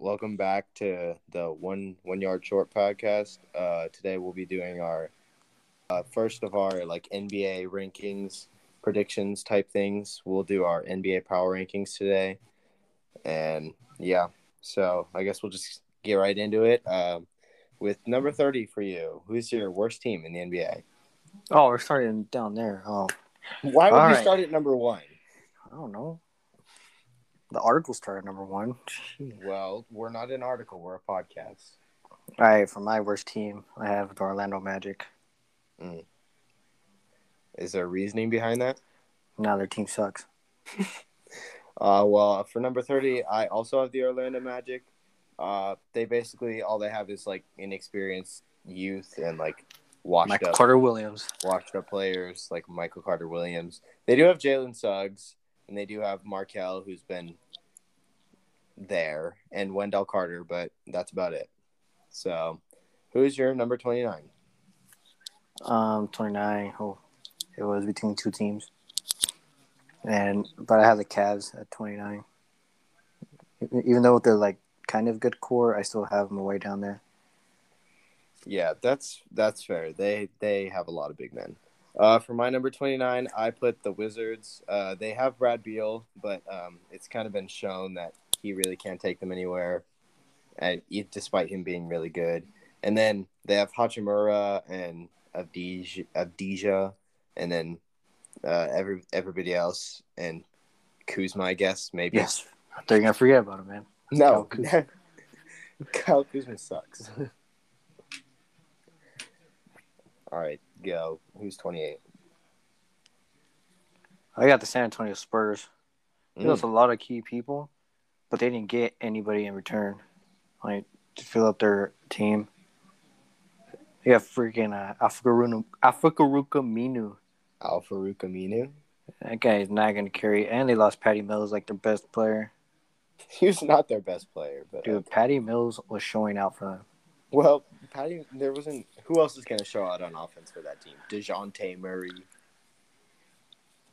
welcome back to the one one yard short podcast. Uh, today we'll be doing our uh, first of our like NBA rankings predictions type things. We'll do our NBA power rankings today, and yeah, so I guess we'll just get right into it. Um, with number thirty for you, who's your worst team in the NBA? Oh, we're starting down there. Oh, Why would All you right. start at number one? I don't know. The article started number one. Well, we're not an article; we're a podcast. All right, for my worst team, I have the Orlando Magic. Is there reasoning behind that? Now their team sucks. Uh, well, for number 30, I also have the Orlando Magic. Uh, they basically, all they have is like inexperienced youth and like washed Michael up, Carter Williams. washed up players like Michael Carter Williams. They do have Jalen Suggs and they do have Markelle, who's been there, and Wendell Carter, but that's about it. So, who's your number 29? Um, 29. Oh, it was between two teams. And but I have the Cavs at 29. E- Even though they're like kind of good core, I still have them way down there. Yeah, that's that's fair. They they have a lot of big men. Uh, for my number twenty nine, I put the Wizards. Uh, they have Brad Beal, but um, it's kind of been shown that he really can't take them anywhere, and e- despite him being really good. And then they have Hachimura and Avdija, Avdija and then uh, every everybody else and Kuzma, I guess maybe. Yes, they're gonna forget about him, man. No, Kyle Kuzma. Kyle Kuzma sucks. All right, go. Who's 28? I got the San Antonio Spurs. Mm. They lost a lot of key people, but they didn't get anybody in return, like to fill up their team. They got freaking uh, Afrikaruka Afrikaruka Minu. Alpha Minu. That guy is not going to carry. And they lost Patty Mills, like their best player. He was not their best player, but Dude, Patty Mills was showing out for them. well, Patty, there wasn't. Who else is going to show out on offense for that team? Dejounte Murray.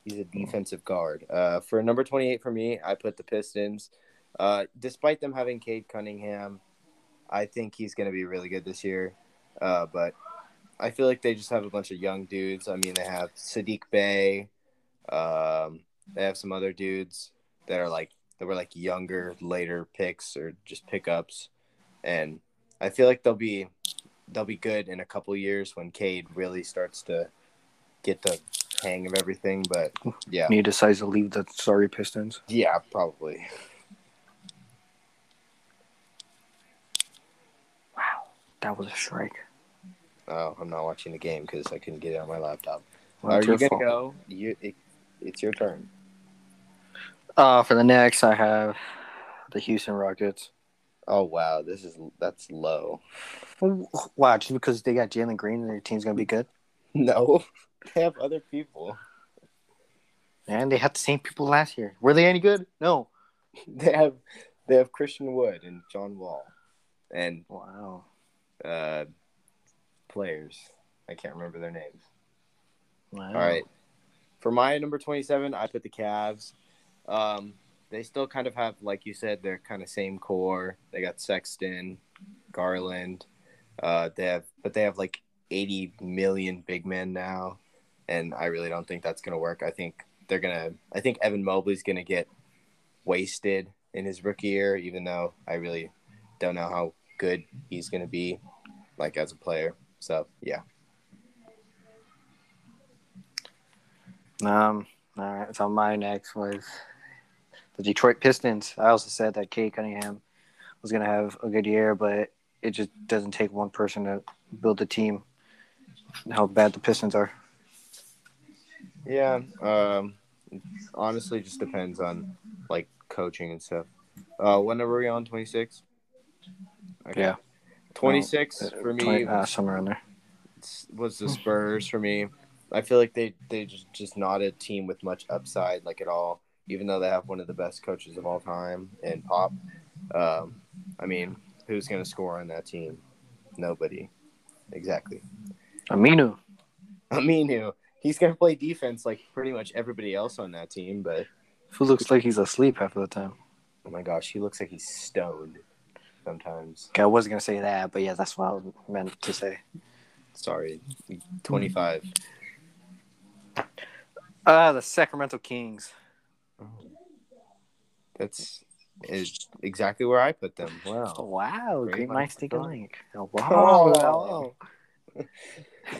He's a defensive guard. Uh, for number 28 for me, I put the Pistons. Uh, despite them having Cade Cunningham, I think he's going to be really good this year. Uh, but I feel like they just have a bunch of young dudes. I mean, they have Saddiq Bey. Um, they have some other dudes that are like that were like younger, later picks or just pickups, and I feel like they'll be they'll be good in a couple years when Cade really starts to get the hang of everything. But yeah, he decides to leave the sorry Pistons. yeah, probably. Wow, that was a strike. Oh, I'm not watching the game because I couldn't get it on my laptop. Well, Are you gonna fault. go? You, it, it's your turn. Uh, for the next, I have the Houston Rockets. Oh wow, this is that's low. Wow, just because they got Jalen Green and their team's gonna be good, No, they have other people. and they had the same people last year. Were they any good? No. They have they have Christian Wood and John Wall, and Wow. Uh, players. I can't remember their names. wow. All right. For my number 27, I put the Cavs. Um, they still kind of have, like you said, they're kind of same core. They got Sexton, Garland. Uh, they have, but they have like 80 million big men now, and I really don't think that's gonna work. I think they're gonna. I think Evan Mobley's gonna get wasted in his rookie year, even though I really don't know how good he's gonna be, like as a player. So yeah. Um. All right. So my next was the Detroit Pistons. I also said that Cade Cunningham was gonna have a good year, but it just doesn't take one person to build a team. How bad the Pistons are. Yeah. Um, honestly, just depends on like coaching and stuff. Uh, number are we on? Twenty six. Yeah. Twenty six for me 20, uh, was, somewhere in there. was the Spurs for me. I feel like they they just just not a team with much upside like at all. Even though they have one of the best coaches of all time in Pop. Um, I mean, who's going to score on that team? Nobody. Exactly. Aminu. Aminu. He's going to play defense like pretty much everybody else on that team, but Who looks like he's asleep half of the time. oh my gosh, he looks like he's stoned. Sometimes. Okay, I wasn't gonna say that, but yeah, that's what I meant to say. Sorry, twenty five. Uh the Sacramento Kings. That's is exactly where I put them. Oh, Wow. wow, Great great minds minds think think alike. Oh, Oh. wow.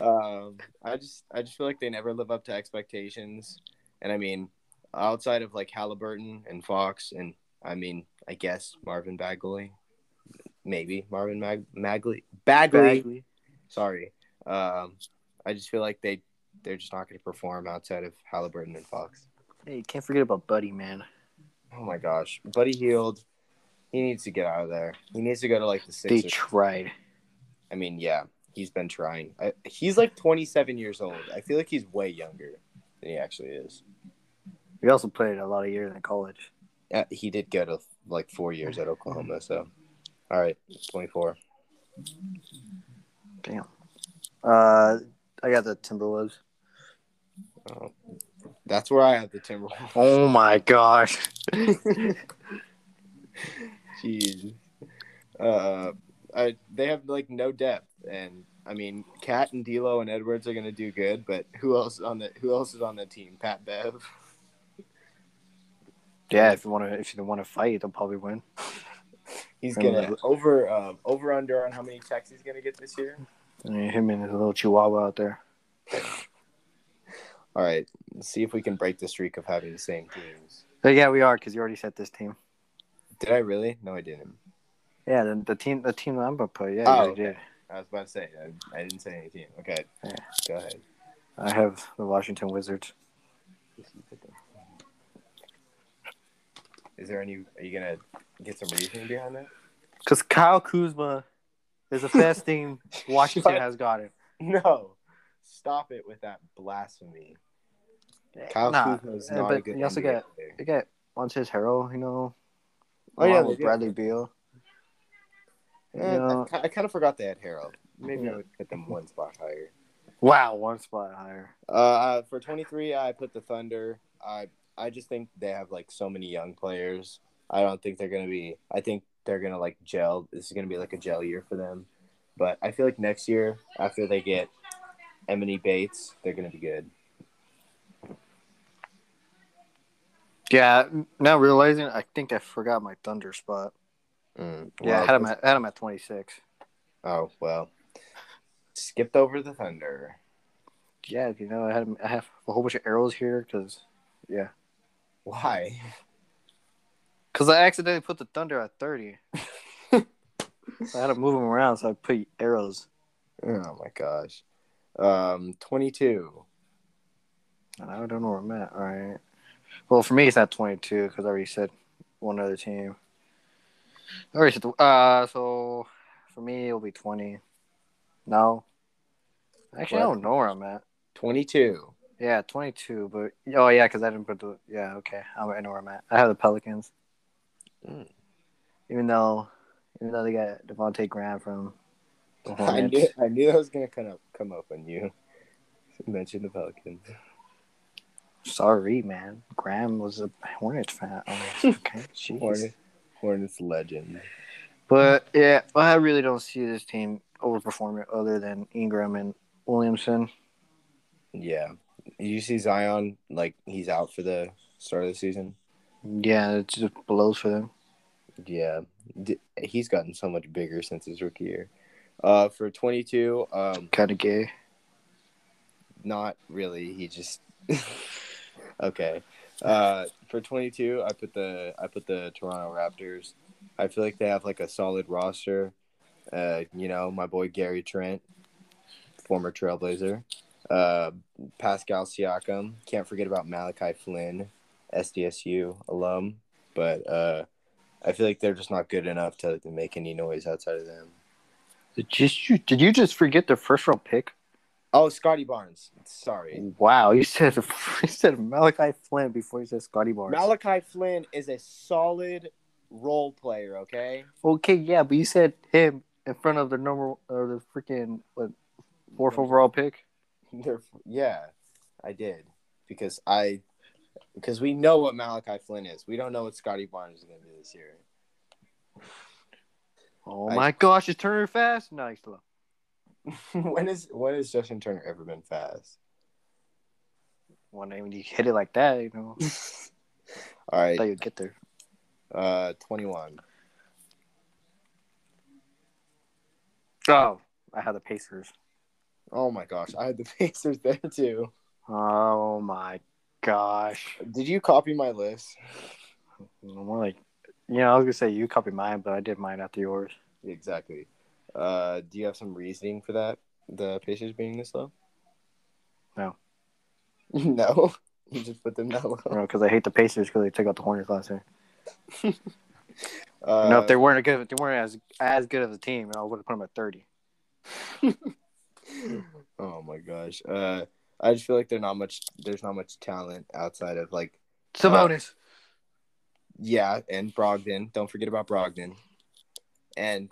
um, I just I just feel like they never live up to expectations, and I mean, outside of like Halliburton and Fox, and I mean, I guess Marvin Bagley, maybe Marvin Mag- Magley Bagley. Bagley. Sorry, um, I just feel like they they're just not going to perform outside of Halliburton and Fox. Hey, you can't forget about Buddy, man. Oh my gosh, Buddy Hield, he needs to get out of there. He needs to go to like the They Sixers. tried. I mean, yeah, he's been trying. I, he's like 27 years old. I feel like he's way younger than he actually is. He also played a lot of years in college. Uh, he did go to like four years at Oklahoma. So, all right, 24. Damn. Uh, I got the Timberwolves. Oh, that's where I have the Timberwolves. Oh my gosh. Jeez. Uh, I, they have like no depth, and I mean, KAT and D'Lo and Edwards are gonna do good, but who else on the who else is on the team? Pat Bev. yeah, if you want to, if you want to fight, they'll probably win. He's gonna over um, over under on how many checks he's gonna get this year. I mean, him and his little chihuahua out there. All right, let's see if we can break the streak of having the same teams. But yeah, we are because you already said this team. Did I really? No, I didn't. Yeah, the, the team, the team that I'm gonna put. Yeah, Oh, okay. did. I was about to say I, I didn't say any team. Okay, Yeah. go ahead. I have the Washington Wizards. Is there any? Are you gonna get some reasoning behind that? Because Kyle Kuzma is the best thing Washington has gotten. No, stop it with that blasphemy. Kyle Nah, Kuzma is uh, not but a good. you also NBA got- player. They got Montez Harrell, you know. Oh, yeah, with. Bradley Beal. Eh, Yeah. I, I kind of forgot they had Harrell. Maybe Yeah. I would put them one spot higher. Wow, one spot higher. Uh, uh, for 23, I put the Thunder. I I just think they have like so many young players. I don't think they're gonna be. I think they're gonna like gel. This is gonna be like a gel year for them. But I feel like next year, after they get Emoni Bates, they're gonna be good. Yeah, now realizing, I think I forgot my Thunder spot. Mm, Yeah, I had him at, had him at 26. Oh well, skipped over the Thunder. Yeah, you know, I had him, I have a whole bunch of arrows here because, yeah, Why? because I accidentally put the Thunder at 30. so I had to move them around, so I put arrows. Oh my gosh. Um, 22. And I don't know where I'm at. All right. Well, for me, it's not 22 because I already said one other team. I already said, the, uh, so for me, it'll be 20. No. Actually, I don't know where I'm at. 22. Yeah, 22, but oh yeah, because I didn't put the yeah. Okay, I I know where I'm at. I have the Pelicans, Mm. even though even though they got Devontae Graham from I knew I knew that was gonna kind of come up on you Mention the Pelicans. Sorry, man. Graham was a Hornets fan. Oh, okay, jeez. Hornets, Hornets legend. But yeah, I really don't see this team overperforming other than Ingram and Williamson. Yeah. You see Zion like he's out for the start of the season. Yeah, it just blows for them. Yeah, D- he's gotten so much bigger since his rookie year. Uh, for 22, um, Kind of gay. not really. He just okay. Uh, for 22, I put the I put the Toronto Raptors. I feel like they have like a solid roster. Uh, you know, my boy Gary Trent, former Trailblazer. Uh, Pascal Siakam. Can't forget about Malachi Flynn, SDSU alum. But uh, I feel like they're just not good enough to, to make any noise outside of them. Did you did you just forget the first round pick? Oh, Scottie Barnes. Sorry. Wow, you said you said Malachi Flynn before you said Scottie Barnes. Malachi Flynn is a solid role player, okay? okay, yeah, but you said him in front of the number or the freaking what fourth overall pick. They're, yeah, I did. Because I because we know what Malachi Flynn is. We don't know what Scottie Barnes is gonna do this year. Oh I- my gosh, is Turner fast? Nice slow. when is when has Justin Turner ever been fast? One day when you hit it like that, you know, All right, I thought you'd get there. uh, twenty-one. Oh, I had the Pacers. Oh my gosh, I had the Pacers there too. Oh my gosh. Did you copy my list? More like, you know, I was gonna say you copied mine, but I did mine after yours. Exactly. Uh, do you have some reasoning for that? The Pacers being this low? No. no. You just put them that low. Know, because I hate the Pacers because they took out the Hornets last year. Uh, know, if they weren't good, if they weren't as as good as a team, I would have put them at thirty. Oh my gosh. Uh, I just feel like they're not much. There's not much talent outside of like Sabonis. yeah, and Brogdon. Don't forget about Brogdon. And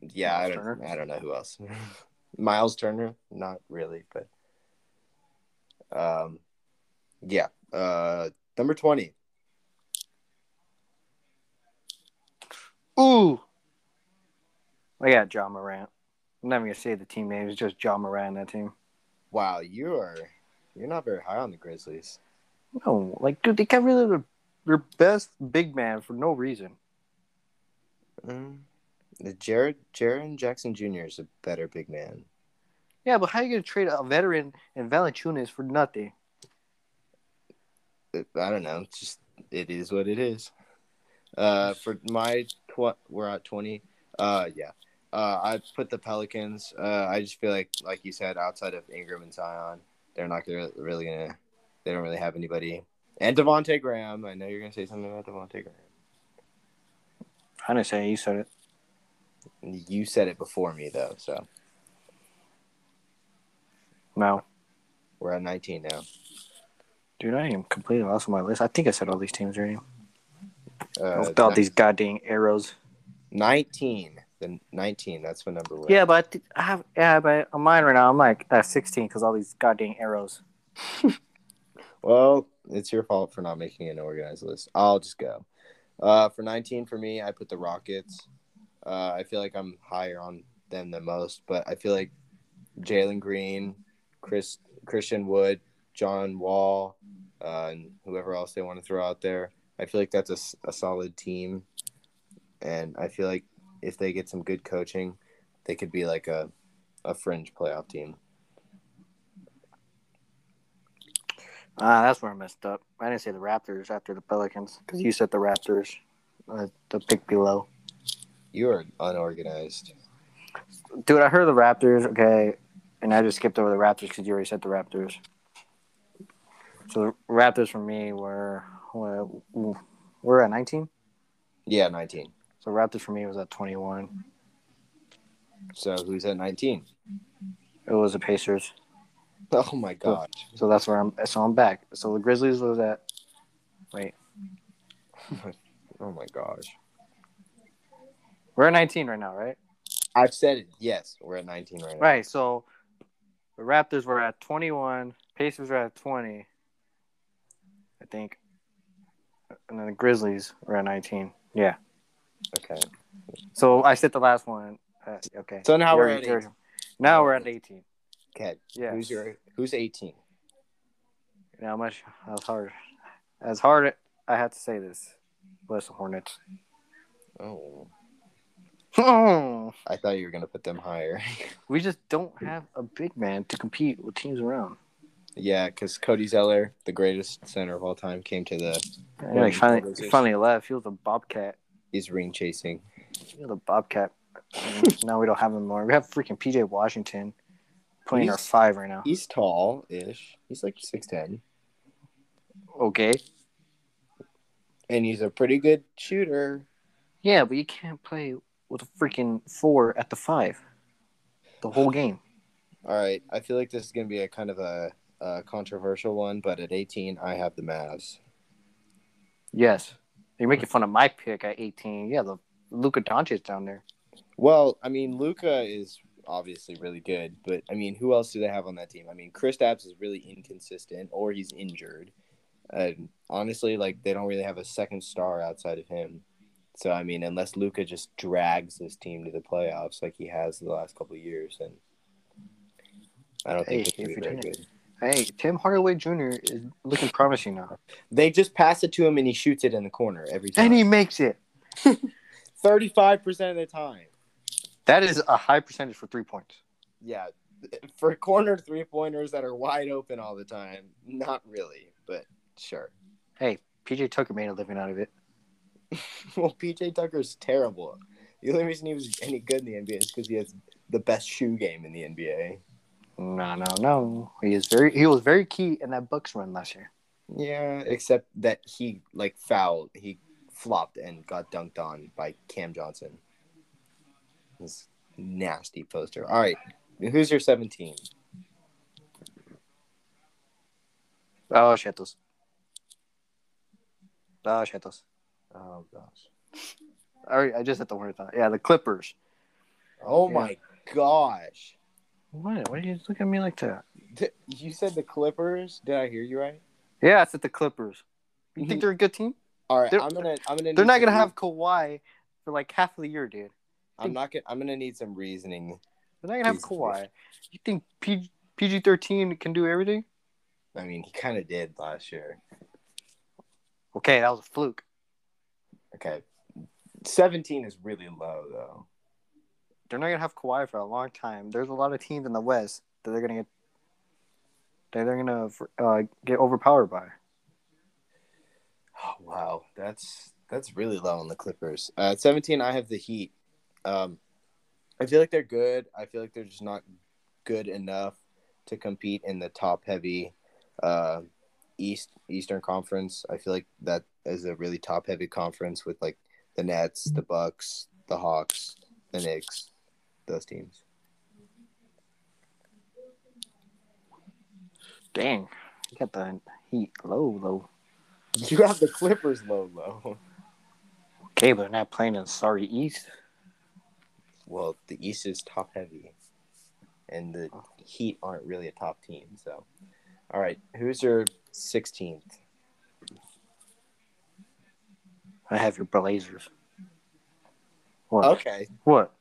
yeah, I don't. Turner? I don't know who else. Miles Turner, not really, but um, yeah. Uh, number twenty. Ooh. I got Ja Morant. I'm not even gonna say the team name. It's just Ja Morant. That team. Wow, you are. You're not very high on the Grizzlies. No, like dude, they got rid of their, their best big man for no reason. Mm. The Jared Jaren Jackson Jr. is a better big man. Yeah, but how are you gonna trade a veteran and Valanciunas for nothing? I don't know. It's just it is what it is. Uh, for my tw- we're at twenty. Uh, yeah. Uh, I put the Pelicans. Uh, I just feel like, like you said, outside of Ingram and Zion, they're not gonna, really gonna. They don't really have anybody. And Devonte Graham. I know you're gonna say something about Devonte Graham. I didn't say you said it. You said it before me though, so No, we're at 19 now. dude, I am completely lost on my list. I think I said all these teams already. Uh, all these goddamn arrows. 19. The 19. That's what number we're Yeah, but I, have yeah, but on mine right now I'm like at 16 because all these goddamn arrows. Well, it's your fault for not making an organized list. I'll just go. Uh, for 19 for me, I put the Rockets. Uh, I feel like I'm higher on them than most, but I feel like Jalen Green, Chris Christian Wood, John Wall, uh, and whoever else they want to throw out there. I feel like that's a, a solid team, and I feel like if they get some good coaching, they could be like a a fringe playoff team. Ah, that's where I messed up. I didn't say the Raptors after the Pelicans because you said the Raptors, uh, the pick below. You are unorganized. Dude, I heard the Raptors. Okay, and I just skipped over the Raptors because you already said the Raptors. So the Raptors for me were well, we're at 19. Yeah, 19. So Raptors for me was at 21. So who's at 19? It was the Pacers. Oh my gosh. So that's where I'm. So I'm back. So the Grizzlies was at. Wait, Oh my gosh. we're at 19 right now, right? I've said it. Yes, we're at 19 right now. Right. So the Raptors were at 21. Pacers were at 20. I think. And then the Grizzlies were at 19. Yeah. Okay. So I said the last one. Uh, okay. So now we're You're- at 18. Now we're at 18. Okay. Yeah. Who's your who's 18? You know how much? As hard. As hard I had to say this. Was the Hornets. Oh. we I thought you were gonna put them higher. We just don't have a big man to compete with teams around. yeah, because Cody Zeller, the greatest center of all time, came to the And like finally, finally left. He was a Bobcat. He's ring chasing. He was a Bobcat. Now we don't have him anymore. We have freaking PJ Washington playing our five right now. He's tall ish. He's like six ten. Okay. And he's a pretty good shooter. Yeah, but you can't play with a freaking four at the five. The whole game. All right. I feel like this is gonna be a kind of a, a controversial one, but at 18, I have the Mavs. Yes. You're making fun of my pick at 18. Yeah, the Luka Doncic down there. Well, I mean, Luka is obviously really good, but I mean, who else do they have on that team? I mean, Kristaps is really inconsistent, or he's injured. And honestly, like they don't really have a second star outside of him. So I mean, unless Luka just drags this team to the playoffs like he has the last couple of years, then I don't Hey, think it's if be you're very good. Hey, Tim Hardaway Jr. is looking promising now, They just pass it to him and he shoots it in the corner every time. and he makes it. Thirty-five percent of the time. That is a high percentage for three points. Yeah, for corner three pointers that are wide open all the time, not really, but sure. Hey, PJ Tucker made a living out of it. well, PJ Tucker's terrible. The only reason he was any good in the NBA is because he has the best shoe game in the NBA. No, no, no. He is very. He was very key in that Bucks run last year. Yeah, except that he like fouled, he flopped and got dunked on by Cam Johnson. This nasty poster. All right, who's your seventeen? Oh, Chetos. Oh, Chetos. Oh gosh. All right, I just hit the word thought. Yeah, the Clippers. Oh Yeah. my gosh. What? Why do you look at me like that? You said the Clippers. Did I hear you right? Yeah, I said the Clippers. You think mm-hmm. they're a good team? All right, They're- I'm gonna. I'm gonna. They're not gonna re- have Kawhi for like half of the year, dude. I'm not gonna. I'm gonna need some reasoning. They're not gonna have Kawhi. You think P- PG thirteen can do everything? I mean, he kind of did last year. Okay, that was a fluke. Okay, 17 is really low though. They're not gonna have Kawhi for a long time. There's a lot of teams in the West that they're gonna get. That they're gonna uh, get overpowered by. Oh, wow, that's that's really low on the Clippers. Uh, at 17, I have the Heat. Um, I feel like they're good. I feel like they're just not good enough to compete in the top heavy uh, East Eastern Conference. I feel like that is a really top heavy conference with like the Nets, the Bucks, the Hawks, the Knicks, those teams. Dang, you got the Heat low, low. You have the Clippers low low. Okay, but they're not playing in sorry East. Well, the East is top heavy, and the oh. Heat aren't really a top team. So, all right, who's your 16th? I have your Blazers. What? Okay, What?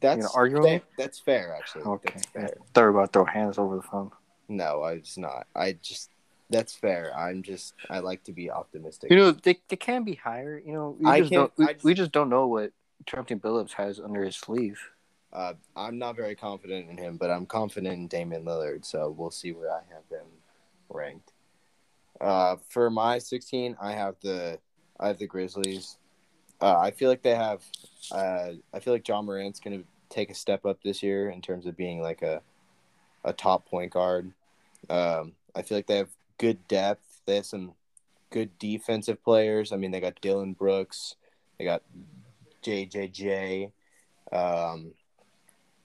That's gonna argue with fair. That's fair, actually. Okay. That's I fair. thought you about throw hands over the phone. No, I just not. I just that's fair. I'm just I like to be optimistic. You know, they, they can be higher. You know, we I just can't- don't we, I just- we just don't know what Trumpton Billups has under his sleeve. Uh, I'm not very confident in him, but I'm confident in Damian Lillard. So we'll see where I have them ranked. Uh, for my 16, I have the I have the Grizzlies. Uh, I feel like they have. Uh, I feel like Ja Morant's going to take a step up this year in terms of being like a a top point guard. Um, I feel like they have good depth. They have some good defensive players. I mean, they got Dillon Brooks. They got JJJ. Um,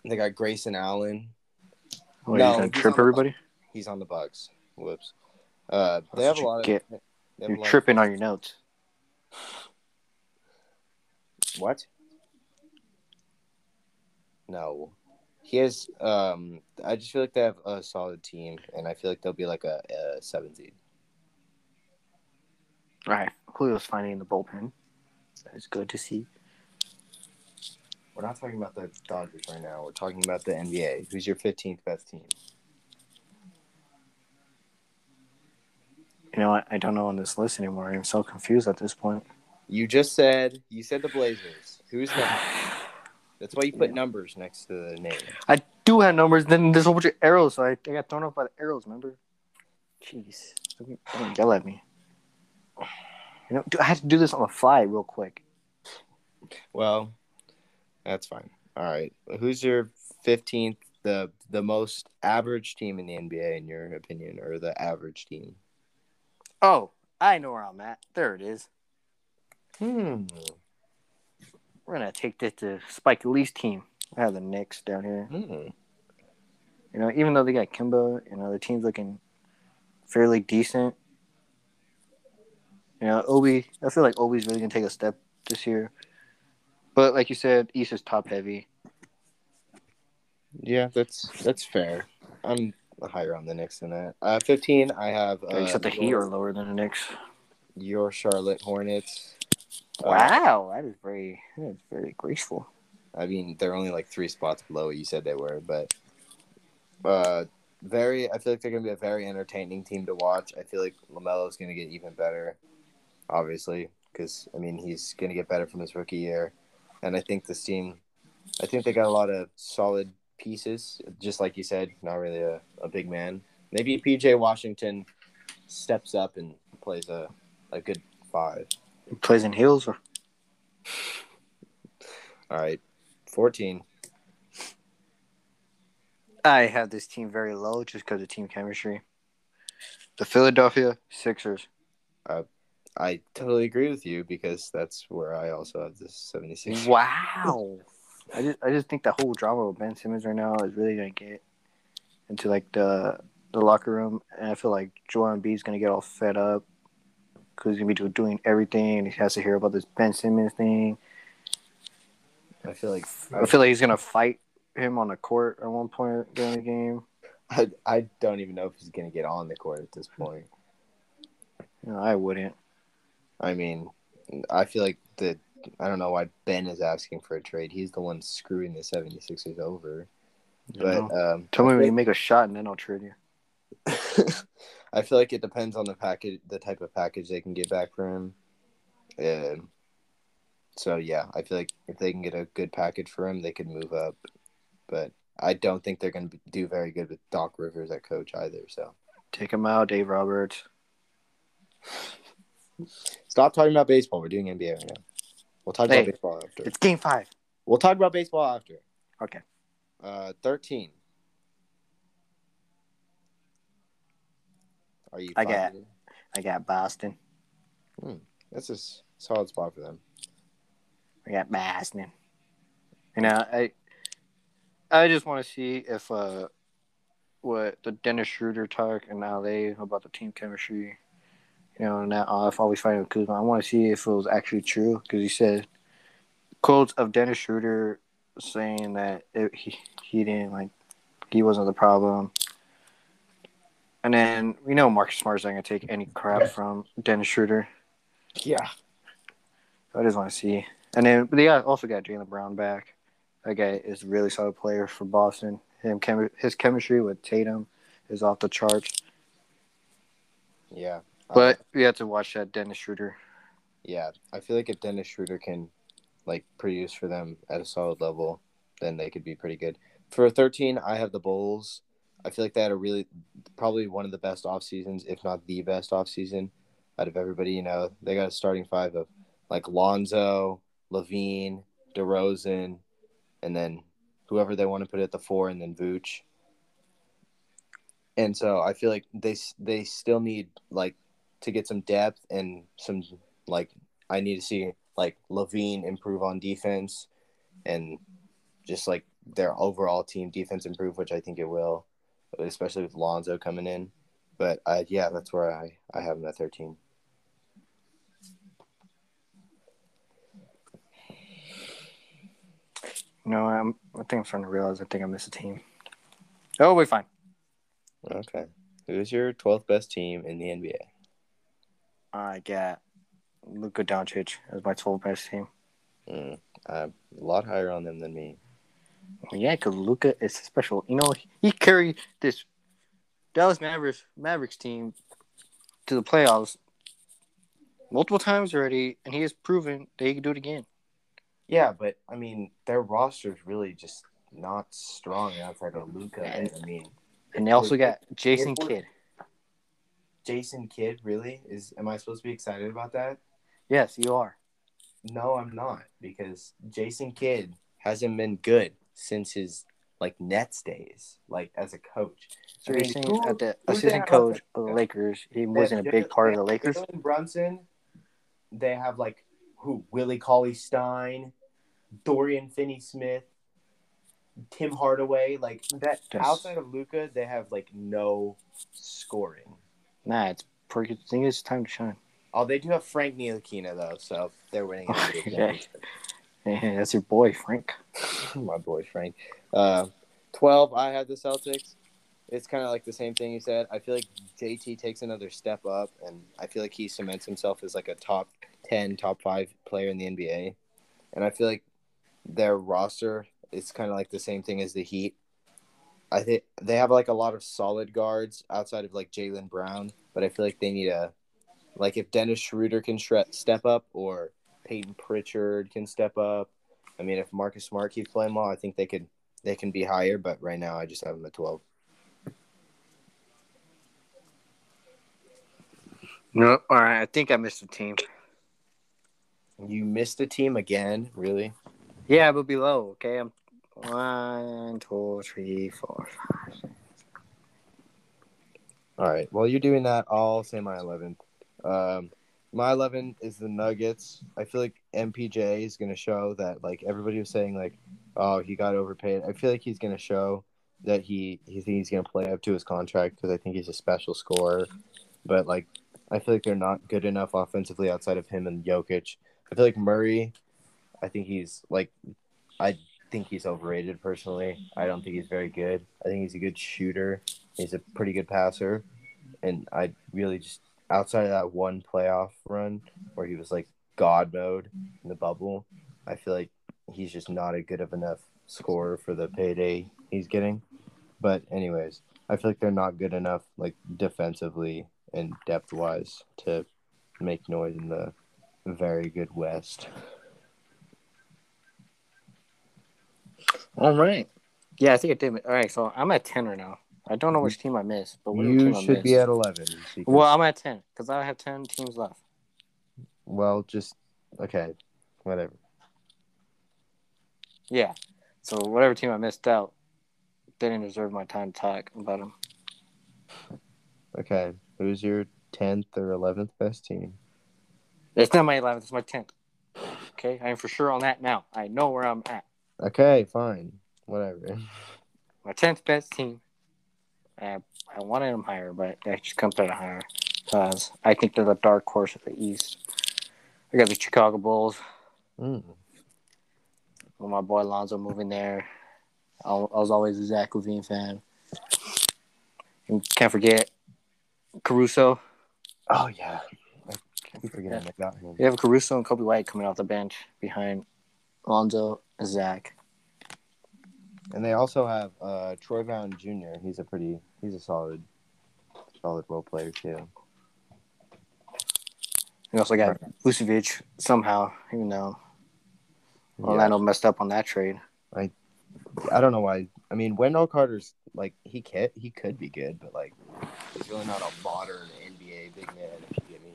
they got Grayson Allen. What, No, he's trip everybody? He's on the Bucks. Whoops. Uh, they have a lot you of. they have a You're lot of- tripping on your notes. What? No. He has. Um, I just feel like they have a solid team, and I feel like they'll be like a, a seven seed. All right, Julio's finally in the bullpen. That's good to see. We're not talking about the Dodgers right now. We're talking about the NBA. Who's your fifteenth best team? You know what? I don't know on this list anymore. I'm so confused at this point. You just said you said the Blazers. Who's next? That's why you put numbers next to the name. I do have numbers. Then there's a whole bunch of arrows, so I, I got thrown off by the arrows. Remember? Jeez, don't, don't yell at me. You know, dude, I had to do this on the fly real quick. Well, that's fine. All right. Who's your fifteenth? The the most average team in the NBA, in your opinion, or the average team? Oh, I know where I'm at. There it is. Hmm. We're gonna take this to Spike Lee's team. I have the Knicks down here. Hmm. You know, even though they got Kemba, you know, the team's looking fairly decent. You know, Obi, I feel like Obi's really gonna take a step this year. But like you said, East is top heavy. Yeah, that's that's fair. I'm higher on the Knicks than that. Uh, fifteen. I have. Uh, Except the Heat are lower than the Knicks. your Charlotte Hornets. Uh, Wow, that is very that is very graceful. I mean, they're only like three spots below what you said they were, but uh, very. I feel like they're gonna be a very entertaining team to watch. I feel like LaMelo's gonna get even better, obviously, because I mean he's gonna get better from his rookie year, and I think this team, I think they got a lot of solid pieces. Just like you said, not really a, a big man. Maybe PJ Washington steps up and plays a, a good five. He plays in heels or All right, fourteen. I have this team very low just because of team chemistry. The Philadelphia Sixers. Uh, I totally agree with you because that's where I also have this 76. Wow. I just I just think the whole drama with Ben Simmons right now is really gonna get into like the the locker room, and I feel like Joel Embiid's gonna get all fed up because he's gonna be do- doing everything, and he has to hear about this Ben Simmons thing. I feel like I feel like he's gonna fight him on the court at one point during the game. I, I don't even know if he's going to get on the court at this point. Know, I wouldn't. I mean, I feel like the I don't know why Ben is asking for a trade. He's the one screwing the 76ers over. you But know? um, tell me when you make a shot, and then I'll trade you. I feel like it depends on the package, the type of package they can get back for him. And so yeah, I feel like if they can get a good package for him, they could move up. But I don't think they're going to do very good with Doc Rivers at coach either. So Take him out, Dave Roberts. stop talking about baseball. We're doing NBA right now. We'll talk Hey. about baseball after. It's game five. We'll talk about baseball after. Okay. Uh, thirteen. Are you? I got-? I got Boston. Hmm, That's a solid spot for them. I got Boston. You know, I I just want to see if uh what the Dennis Schroeder talk in LA about the team chemistry, you know, and that off always fighting with Kuzma. I want to see if it was actually true because he said quotes of Dennis Schroeder saying that it, he he didn't like he wasn't the problem. And then we know Marcus Smart's not gonna take any crap from Dennis Schroeder. Yeah. I just want to see. And then but they also got Jaylen Brown back. That guy is a really solid player for Boston. Him, chemi- his chemistry with Tatum is off the charts. Yeah. But we have to watch that Dennis Schroeder. Yeah, I feel like if Dennis Schroeder can like produce for them at a solid level, then they could be pretty good. For 13, I have the Bulls. I feel like they had a really probably one of the best off seasons, if not the best off season out of everybody. You know, they got a starting five of like Lonzo, LaVine, DeRozan, and then whoever they want to put at the four, and then Vooch. And so I feel like they they still need like to get some depth and some like I need to see like LaVine improve on defense and just like their overall team defense improve, which I think it will, especially with Lonzo coming in. But uh, yeah, that's where I, I have him at 13. No, I'm, I think I'm starting to realize I think I missed a team. Oh, we're fine. Okay. Who's your 12th best team in the NBA? I got Luka Doncic as my 12th best team. Mm, a lot higher on them than me. Yeah, because Luka is special. You know, he carried this Dallas Mavericks Mavericks team to the playoffs multiple times already, and he has proven that he can do it again. Yeah, but I mean, their roster is really just not strong outside of Luka. And I mean, And they also got Jason Kidd. Jason Kidd really is. Am I supposed to be excited about that? Yes, you are. No, I'm not because Jason Kidd hasn't been good since his like Nets days, like as a coach. So you're saying the assistant coach of the? Lakers, he wasn't a big part of the Lakers. Jalen Brunson. They have like who? Willie Cauley Stein, Dorian Finney-Smith, Tim Hardaway. Like that. Yes. Outside of Luka, they have like no scoring. Nah, it's pretty. I think it's time to shine. Oh, they do have Frank Ntilikina though, so they're winning. Okay. Hey, that's your boy, Frank. my boy Frank. Uh, Twelve. I had the Celtics. It's kind of like the same thing you said. I feel like JT takes another step up, and I feel like he cements himself as like a top ten, top five player in the NBA, and I feel like their roster is kind of like the same thing as the Heat. I think they have like a lot of solid guards outside of like Jaylen Brown, but I feel like they need a like if Dennis Schroeder can step up or Peyton Pritchard can step up. I mean, if Marcus Smart keeps playing well, I think they could they can be higher. But right now, I just have them at twelve. No, all right. I think I missed a team. You missed a team again, really? Yeah, but below. Okay, I'm one, two, three, four, five. Six. All right. While you're doing that, I'll say my 11th. Um, my 11 is the Nuggets. I feel like MPJ is going to show that, like, everybody was saying, like, oh, he got overpaid. I feel like he's going to show that he, he thinks he's going to play up to his contract because I think he's a special scorer. But, like, I feel like they're not good enough offensively outside of him and Jokic. I feel like Murray, I think he's, like, I think he's overrated personally. I don't think he's very good. I think he's a good shooter. He's a pretty good passer. And I really just outside of that one playoff run where he was like god mode in the bubble, I feel like he's just not a good of enough scorer for the payday he's getting. But anyways, I feel like they're not good enough like defensively and depth wise to make noise in the very good West. All right. Yeah, I think I did. All right, so I'm at ten right now. I don't know which team I missed, but You should be at eleven. because- Well, I'm at ten because I have ten teams left. well, just okay, whatever. Yeah. So whatever team I missed out, didn't deserve my time to talk about them. Okay, who's your tenth or eleventh best team? It's not my eleventh. It's my tenth. Okay, I am for sure on that now. I know where I'm at. Okay, fine, whatever. My tenth best team. I, I wanted them higher, but I just comes out higher because I think they're the dark horse of the East. I got the Chicago Bulls. Mm. With my boy Lonzo moving there. I, I was always a Zach LaVine fan. And can't forget Caruso. Oh yeah, I keep forgetting got him. You have Caruso and Coby White coming off the bench behind Lonzo and Zach. And they also have uh, Troy Brown Jr. He's a pretty, he's a solid, solid role player too. You also got Vucevic somehow, even though Yeah. Orlando messed up on that trade. Like, I don't know why. I mean, Wendell Carter's like he can he could be good, but like he's really not a modern NBA big man. If you get me.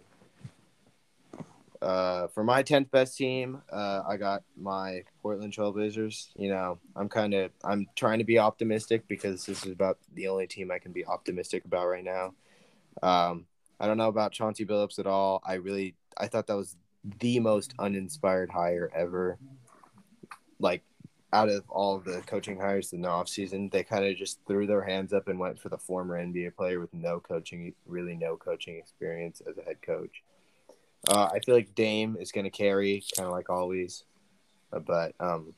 Uh, for my tenth best team, uh, I got my Portland Trailblazers. You know, I'm kind of I'm trying to be optimistic because this is about the only team I can be optimistic about right now. Um, I don't know about Chauncey Billups at all. I really I thought that was the most uninspired hire ever. Like out of all the coaching hires in the offseason, they kind of just threw their hands up and went for the former NBA player with no coaching, really no coaching experience as a head coach. Uh, I feel like Dame is going to carry, kind of like always, Uh, but um,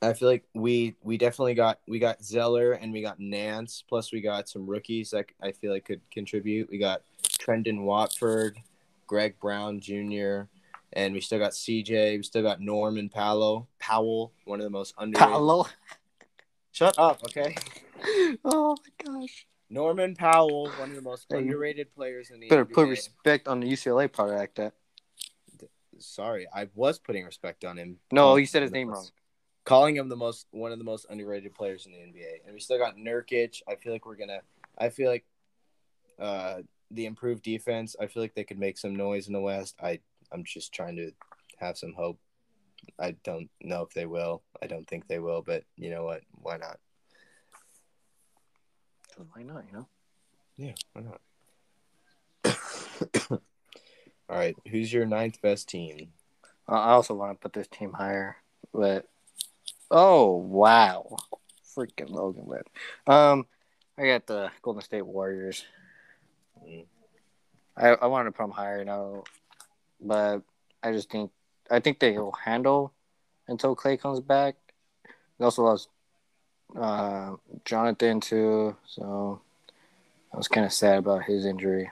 I feel like we we definitely got we got Zeller and we got Nance, plus we got some rookies that I feel like could contribute. We got Trendon Watford, Greg Brown Jr. And we still got CJ. We still got Norman Powell. Powell, one of the most underrated. Paolo. Shut up, okay. Oh my gosh. Norman Powell, one of the most Hey, underrated players in the Better NBA. put respect on the UCLA part like that. Sorry, I was putting respect on him. No, you said his name most- wrong. Calling him the most one of the most underrated players in the NBA, and we still got Nurkic. I feel like we're gonna. I feel like uh, the improved defense. I feel like they could make some noise in the West. I I'm just trying to have some hope. I don't know if they will. I don't think they will, but you know what? Why not? Why not? You know. Yeah, why not? All right, who's your ninth best team? I also want to put this team higher, but oh wow, freaking Logan Webb. Um, I got the Golden State Warriors. Mm. I I wanted to put them higher, you know, but I just think I think they will handle until Clay comes back. They also lost uh, Jonathan too, so I was kind of sad about his injury.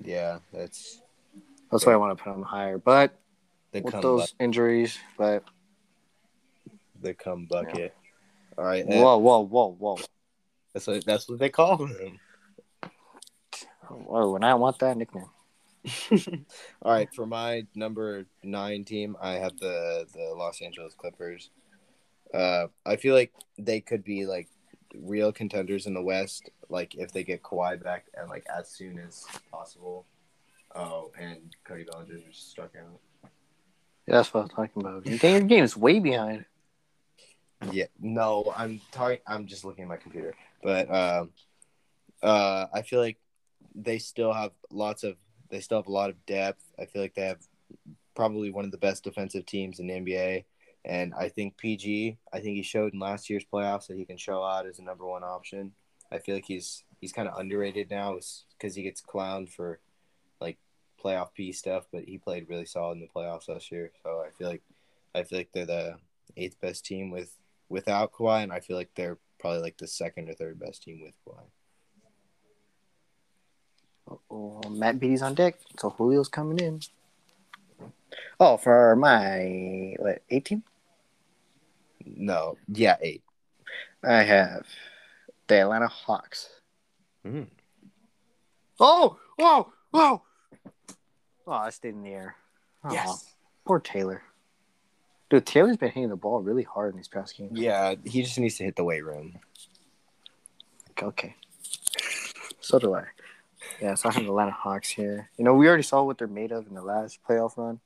Yeah, that's. That's why I want to put him higher. But with come, those bu- injuries, but the come bucket. All right. whoa, whoa, whoa, whoa. That's what, that's what they call him. Whoa, and I want that nickname. All right, for my number nine team, I have the the Los Angeles Clippers. Uh, I feel like they could be like real contenders in the West, like if they get Kawhi back and like as soon as possible. Oh, and Cody Bellinger just struck out. Yeah, that's what I'm talking about. You think your game's way behind. Yeah, no, I'm talking. I'm just looking at my computer, but um, uh, I feel like they still have lots of. They still have a lot of depth. I feel like they have probably one of the best defensive teams in the NBA, and I think PG. I think he showed in last year's playoffs that he can show out as a number one option. I feel like he's he's kind of underrated now, because he gets clowned for like playoff P stuff, but he played really solid in the playoffs last year. So I feel like I feel like they're the eighth best team with without Kawhi, and I feel like they're probably like the second or third best team with Kawhi. Oh, Matt Beaty's on deck, so Julio's coming in. Oh, for my what, 18? No, yeah, eight. I have the Atlanta Hawks. Mm. Oh, whoa, whoa. Oh, I stayed in the air. Oh, Yes. Poor Taylor. Dude, Taylor's been hitting the ball really hard in these past games. Yeah, he just needs to hit the weight room. Okay. So do I. Yeah, so I have the Atlanta Hawks here. You know, we already saw what they're made of in the last playoff run.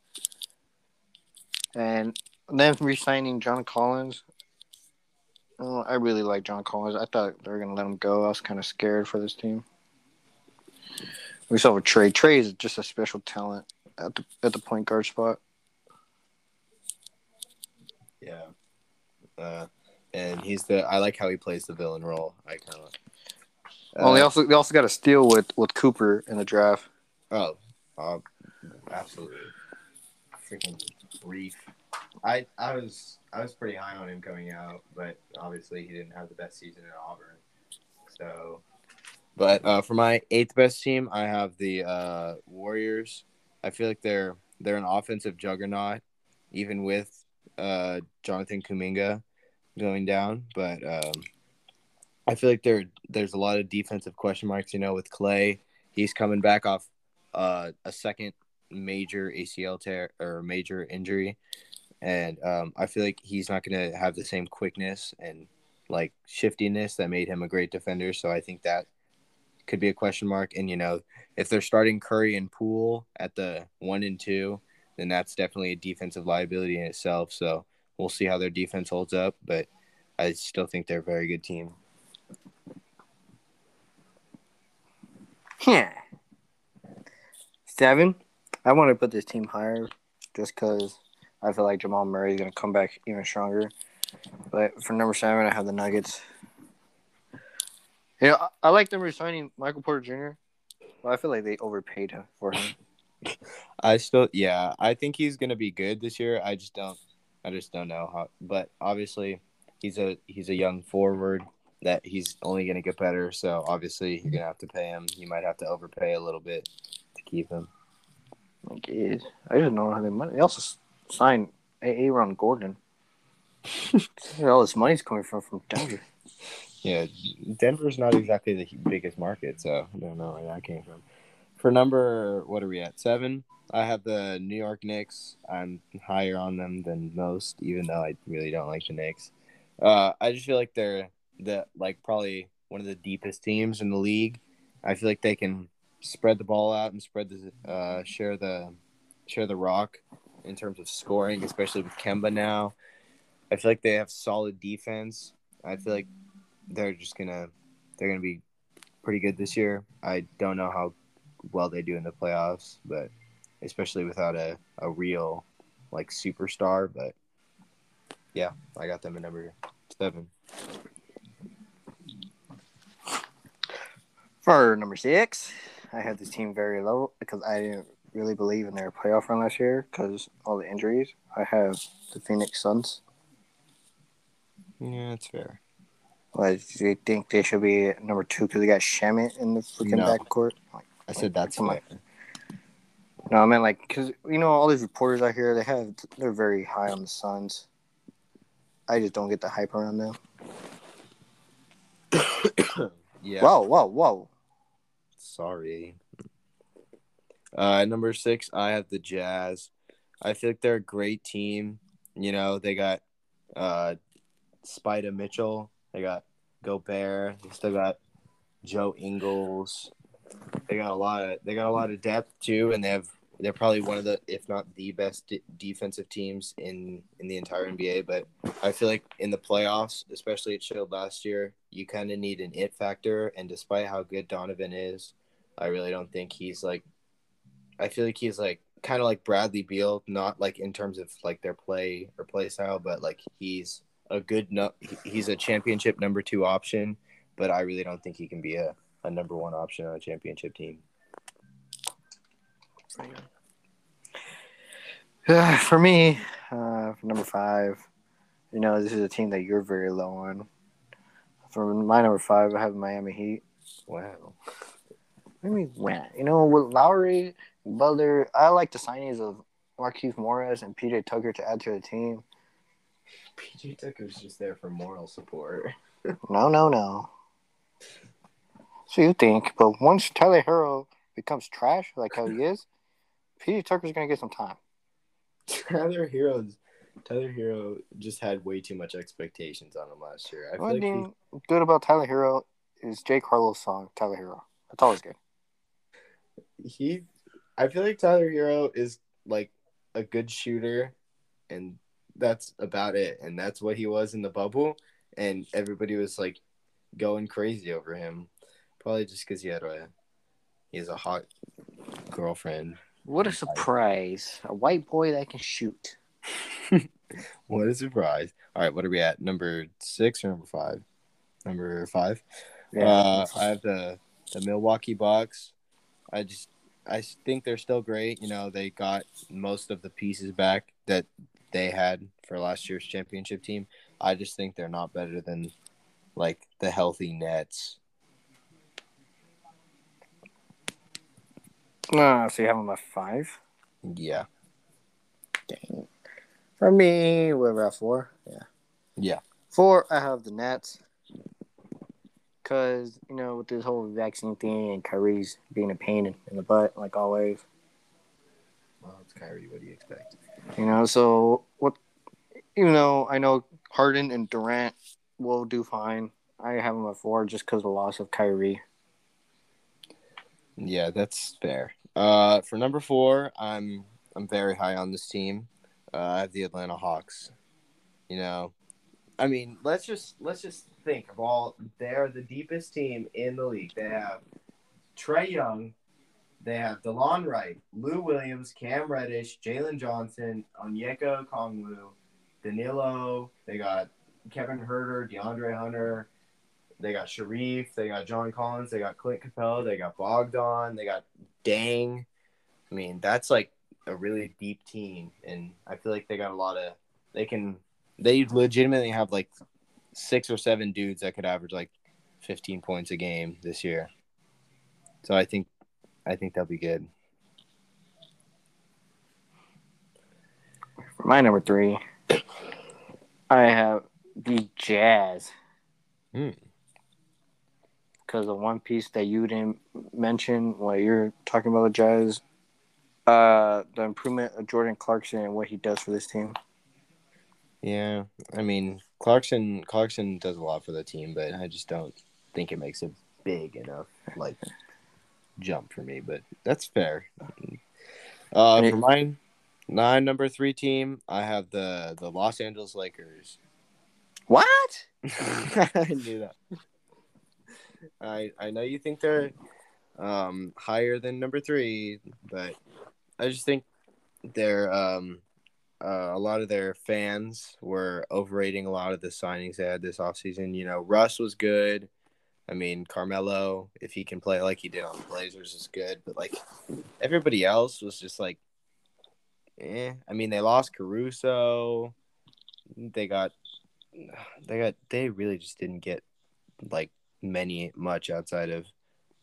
And then re-signing John Collins. Oh, I really like John Collins. I thought they were going to let him go. I was kind of scared for this team. We saw with Trae. Trae is just a special talent at the at the point guard spot. Yeah. Uh, and he's the. I like how he plays the villain role. I kind of. oh, they also they also got a steal with with Cooper in the draft. Oh, uh, absolutely. Freaking brief. I I was I was pretty high on him coming out, but obviously he didn't have the best season at Auburn. So, but uh, for my eighth best team, I have the uh, Warriors. I feel like they're they're an offensive juggernaut, even with uh, Jonathan Kuminga going down. But um, I feel like there there's a lot of defensive question marks. You know, with Clay, he's coming back off uh, a second major ACL tear or major injury, and um, I feel like he's not going to have the same quickness and like shiftiness that made him a great defender. So I think that could be a question mark. And you know, if they're starting Curry and Poole at the one and two, then that's definitely a defensive liability in itself. So we'll see how their defense holds up, but I still think they're a very good team. Yeah. Seven. I want to put this team higher just because I feel like Jamal Murray is going to come back even stronger. But for number seven, I have the Nuggets. You know, I, I like them resigning Michael Porter Jr., but I feel like they overpaid him for him. I still, yeah, I think he's gonna be good this year. I just don't, I just don't know how. But obviously, he's a he's a young forward that he's only gonna get better. So obviously, you're gonna have to pay him. You might have to overpay a little bit to keep him. Like, I just don't know how they money. They also s- signed A- Aaron Gordon. Where all this money's coming from from Denver. Yeah, Denver's not exactly the biggest market, so I don't know where that came from. For number, what are we at? Seven. I have the New York Knicks. I'm higher on them than most, even though I really don't like the Knicks. Uh, I just feel like they're the like probably one of the deepest teams in the league. I feel like they can spread the ball out and spread the uh, share the share the rock in terms of scoring, especially with Kemba now. I feel like they have solid defense. I feel like they're just gonna they're gonna be pretty good this year. I don't know how well they do in the playoffs, but especially without a, a real like superstar. But yeah, I got them at number seven. For number six, I had this team very low because I didn't really believe in their playoff run last year because all the injuries. I have the Phoenix Suns. Yeah, that's fair. What do you think they should be number two because they got Shamet in the freaking No. backcourt? Like, I said that's on. No, I mean like because you know all these reporters out here, they have they're very high on the Suns. I just don't get the hype around them. yeah. Whoa, whoa, whoa! Sorry. Uh, number six, I have the Jazz. I feel like they're a great team. You know, they got uh, Spida Mitchell. They got Gobert. They still got Joe Ingles. They got a lot of they got a lot of depth too, and they have they're probably one of the if not the best defensive teams in in the entire NBA. But I feel like in the playoffs, especially it showed last year, you kind of need an it factor. And despite how good Donovan is, I really don't think he's like. I feel like he's like kind of like Bradley Beal, not like in terms of like their play or play style, but like he's a good no, he's a championship number two option, but I really don't think he can be a, a number one option on a championship team. For me, uh, for number five, you know this is a team that you're very low on. For my number five, I have Miami Heat. Wow. You mean when? You know, with Lowry, Butler, I like the signings of Markieff Morris and PJ Tucker to add to the team. PJ Tucker's just there for moral support. No, no, no. So you think, but once Tyler Herro becomes trash like how he is, PJ Tucker's gonna get some time. Tyler Herro's Tyler Herro just had way too much expectations on him last year. I feel One like thing good about Tyler Herro is Jack Harlow's song "Tyler Herro." That's always good. he I feel like Tyler Herro is like a good shooter and that's about it. And that's what he was in the bubble and everybody was like going crazy over him. Probably just because he had a he has a hot girlfriend. What a surprise! A white boy that can shoot. What a surprise. All right, what are we at? Number six or number five? Number five. Uh, I have the the Milwaukee Bucks. I just I think they're still great. You know, they got most of the pieces back that they had for last year's championship team. I just think they're not better than like the healthy Nets. Uh, so you have him at five. Yeah. Dang. For me, we're at four. Yeah. Yeah. Four, I have the Nets. Because, you know, with this whole vaccine thing and Kyrie's being a pain in, in the butt, like always. Well, it's Kyrie. What do you expect? You know, so what, even though I know Harden and Durant will do fine, I have them at four just because the loss of Kyrie. Yeah, that's fair. Uh, for number four, I'm I'm very high on this team. Uh, I have the Atlanta Hawks. You know, I mean, let's just let's just think of all. They're the deepest team in the league. They have Trae Young, they have Delon Wright, Lou Williams, Cam Reddish, Jalen Johnson, Onyeka Okongwu, Danilo. They got Kevin Huerter, DeAndre Hunter. They got Sharif. They got John Collins. They got Clint Capela. They got Bogdan. They got Dang. I mean, that's like a really deep team, and I feel like they got a lot of. They can. They legitimately have like six or seven dudes that could average like 15 points a game this year. So I think, I think they'll be good. For my number three, I have the Jazz. Hmm. Because the one piece that you didn't mention while you're talking about the Jazz, uh, the improvement of Jordan Clarkson and what he does for this team. Yeah, I mean Clarkson. Clarkson does a lot for the team, but I just don't think it makes a big enough like jump for me. But that's fair. Uh, for mine, nine number three team, I have the the Los Angeles Lakers. What? I knew that. I I know you think they're um, higher than number three, but I just think they're um, uh, a lot of their fans were overrating a lot of the signings they had this offseason. You know, Russ was good. I mean, Carmelo, if he can play like he did on the Blazers, is good. But like everybody else was just like, eh. I mean, they lost Caruso. They got, they got, they really just didn't get like many much outside of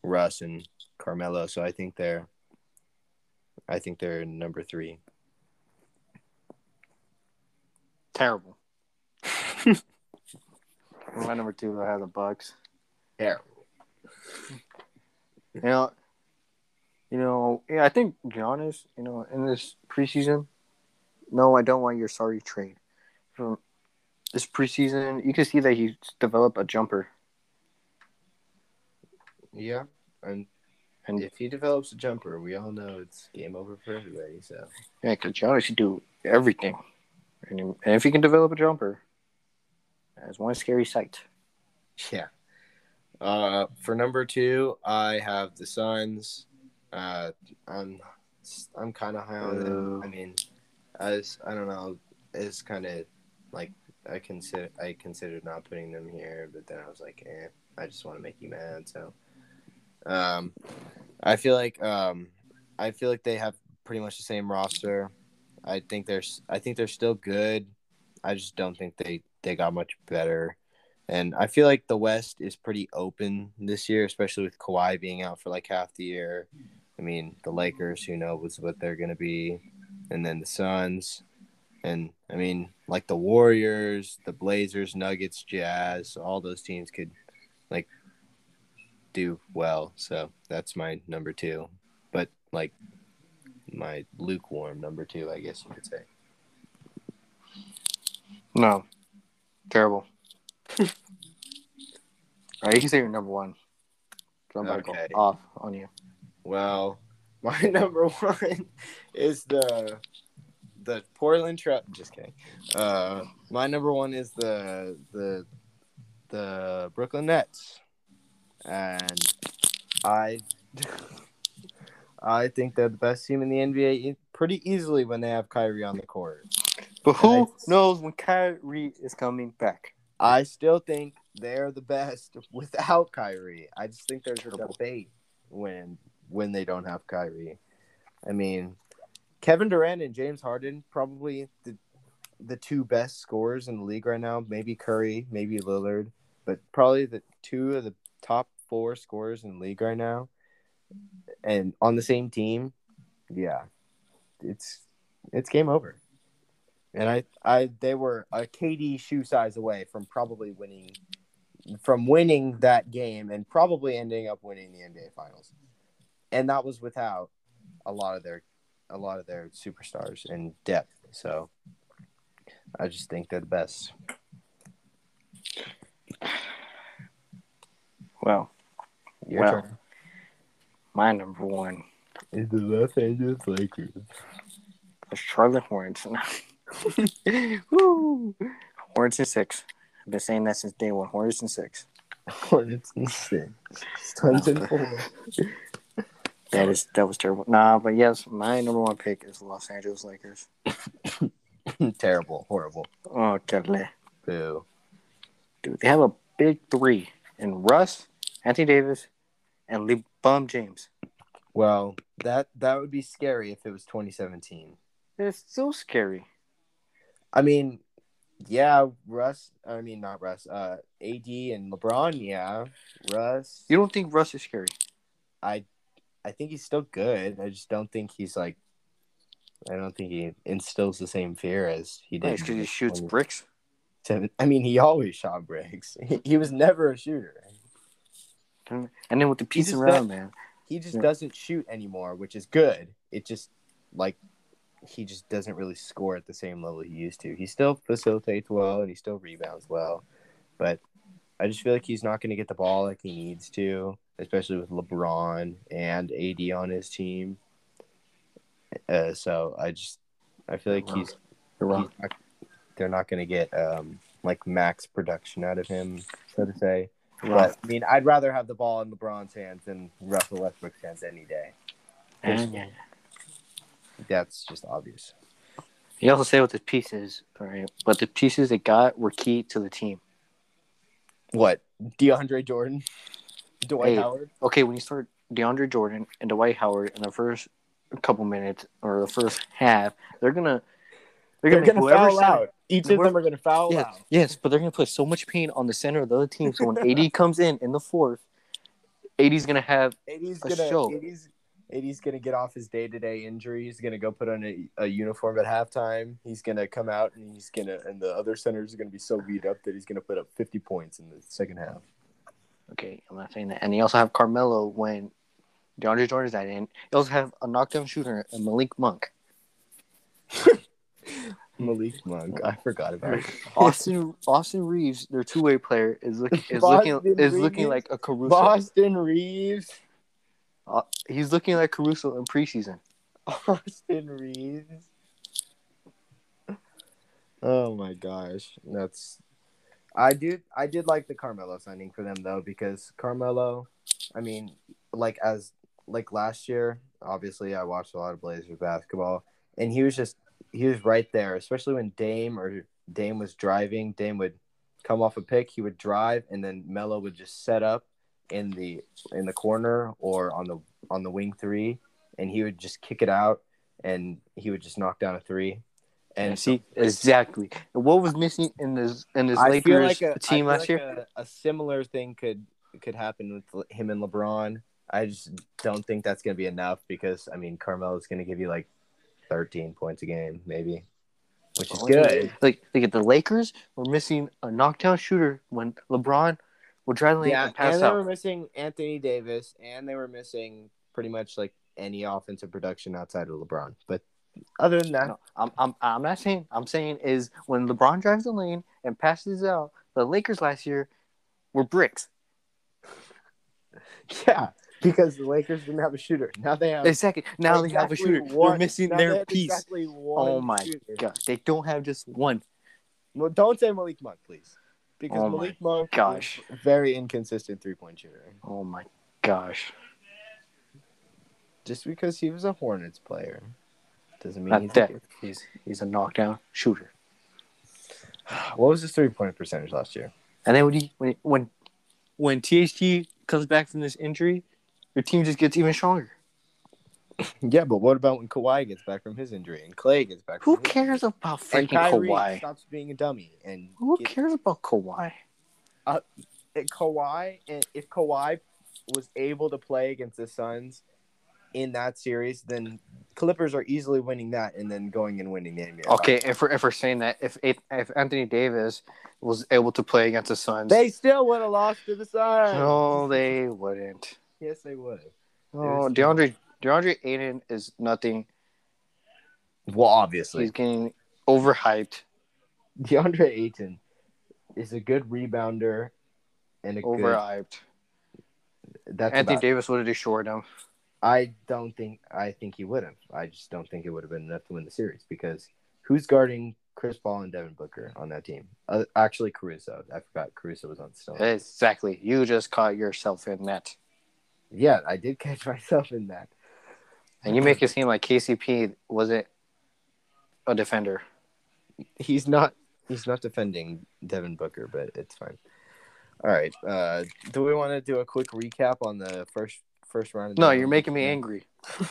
Russ and Carmelo. So I think they're, I think they're number three. Terrible. My number two, I have the Bucks. Terrible. You know, you know, yeah, I think Giannis, you know, in this preseason, no, I don't want your sorry trade. From this preseason, you can see that he's developed a jumper. Yeah, and And if he develops a jumper, we all know it's game over for everybody. So yeah, because Giannis should do everything. And, and if he can develop a jumper, that's one scary sight. yeah. Uh, for number two, I have the Suns. Uh, I'm I'm kind of high on them. I mean, as I don't know, it's kind of like I consider I considered not putting them here, but then I was like, eh, I just want to make you mad. So, um, I feel like um, I feel like they have pretty much the same roster. I think they're s- I think they're still good. I just don't think they they got much better. And I feel like the West is pretty open this year, especially with Kawhi being out for like half the year. I mean, the Lakers, who knows what they're going to be, and then the Suns, and I mean, like the Warriors, the Blazers, Nuggets, Jazz, all those teams could like do well. So that's my number two, but like my lukewarm number two, I guess you could say. No, terrible. All right, you can say your number one. I'm Okay. off on you. Well, my number one is the the Portland Trail. Just kidding. Uh, my number one is the the the Brooklyn Nets, and I I think they're the best team in the NBA pretty easily when they have Kyrie on the court. But who Nice. knows when Kyrie is coming back? I still think they're the best without Kyrie. I just think there's a debate when when they don't have Kyrie. I mean, Kevin Durant and James Harden probably the the two best scorers in the league right now. Maybe Curry, maybe Lillard, but probably the two of the top four scorers in the league right now. And on the same team, yeah, it's it's game over. And I, I, they were a KD shoe size away from probably winning, from winning that game and probably ending up winning the NBA Finals. And that was without a lot of their, a lot of their superstars and depth. So I just think they're the best. Well, Your turn. My number one Is the Los Angeles Lakers. is Charlotte Hornets. Woo! Hornets and six. I've been saying that since day one. Hornets and six. Hornets and six. Suns and four. That is that was terrible. Nah, but yes, my number one pick is Los Angeles Lakers. Terrible, horrible. Oh, Kelly. Boo. Dude, they have a big three in Russ, Anthony Davis, and LeBron James. Well, that that would be scary if it was 2017. It's so scary. I mean, yeah, Russ. I mean, not Russ. Uh, AD and LeBron. Yeah, Russ. You don't think Russ is scary? I, I think he's still good. I just don't think he's like. I don't think he instills the same fear as he did. Because he shoots bricks. I mean, he always shot bricks. He, he was never a shooter. And then with the piece around, man. He just Yeah. doesn't shoot anymore, which is good. It just like he just doesn't really score at the same level he used to. He still facilitates well and he still rebounds well, but I just feel like he's not going to get the ball like he needs to, especially with LeBron and AD on his team. Uh, so I just I feel like he's, he's not, they're not going to get um like max production out of him, so to say. You're. But I mean, I'd rather have the ball in LeBron's hands than Russell Westbrook's hands any day. Yeah. Mm. That's just obvious. He also said with the pieces, all right, but the pieces they got were key to the team. What? DeAndre Jordan? Dwight Hey. Howard? Okay, when you start DeAndre Jordan and Dwight Howard in the first couple minutes or the first half, they're gonna they're They're gonna, going foul center- out. Each of them are going to foul Yes, out. yes, but they're gonna put so much pain on the center of the other team. So when AD comes in in the fourth, AD's gonna have AD's A gonna, show. AD's, AD's gonna get off his day to day injury. He's gonna go put on a, a uniform at halftime. He's gonna come out and he's gonna and the other centers are gonna be so beat up that he's gonna put up fifty points in the second half. Okay, I'm not saying that. And you also have Carmelo when DeAndre Jordan's not in. You also have a knockdown shooter, and Malik Monk. Malik Monk, I forgot about it. Austin Austin Reaves, their two way player, is looking is looking Boston is looking like a Caruso. Boston Reaves, Uh, he's looking like Caruso in preseason. Austin Reaves. Oh my gosh, that's. I did. I did like the Carmelo signing for them though because Carmelo, I mean, like as like last year, obviously I watched a lot of Blazers basketball, and he was just he was right there, especially when Dame or Dame was driving. Dame would come off a pick, he would drive, and then Melo would just set up in the in the corner or on the on the wing three, and he would just kick it out, and he would just knock down a three. And see exactly what was missing in this in this I Lakers like a, I team feel last like year. A, a similar thing could could happen with him and LeBron. I just don't think that's going to be enough because I mean Carmelo Carmelo's going to give you like 13 points a game, maybe, which is good. Like, like at the Lakers were missing a knockdown shooter when LeBron would drive the lane Yeah, and pass and they out. were missing Anthony Davis, and they were missing pretty much like any offensive production outside of LeBron. But other than that, No, I'm, I'm, I'm not saying. I'm saying is when LeBron drives the lane and passes out, the Lakers last year were bricks. yeah, because the Lakers didn't have a shooter. Now they have. Exactly. Now they have a shooter. one- They're missing their piece. Exactly Oh my shooter. God, they don't have just one. Well, don't say Malik Monk, please, because Oh Malik Monk, is gosh. a very inconsistent three point shooter. Oh my gosh. Just because he was a Hornets player doesn't mean Not he's. that. He's he's a knockdown shooter. What was his three point percentage last year? And then when he, when when when THT comes back from this injury, your team just gets even stronger. Yeah, but what about when Kawhi gets back from his injury and Clay gets back? Who from his- cares about freaking Kawhi? stops being a dummy and Who gets- cares about Kawhi? Uh, and Kawhi and if Kawhi was able to play against the Suns in that series, then Clippers are easily winning that and then going and winning the NBA. Okay, if we're if we're saying that if if if Anthony Davis was able to play against the Suns, They still would have lost to the Suns. no, they wouldn't. Yes, they would. Oh, DeAndre DeAndre Ayton is nothing. Well, obviously, He's getting overhyped. DeAndre Ayton is a good rebounder and a good. Overhyped. That's Anthony about- Davis would have destroyed him. I don't think. I think he would have. I just don't think it would have been enough to win the series because who's guarding Chris Paul and Devin Booker on that team? Uh, actually, Caruso. I forgot Caruso was on still. Exactly. You just caught yourself in that. Yeah, I did catch myself in that. And you make it seem like KCP wasn't a defender. He's not. He's not defending Devin Booker, but it's fine. All right. Uh, do we want to do a quick recap on the first first round? Of No, you're making me angry.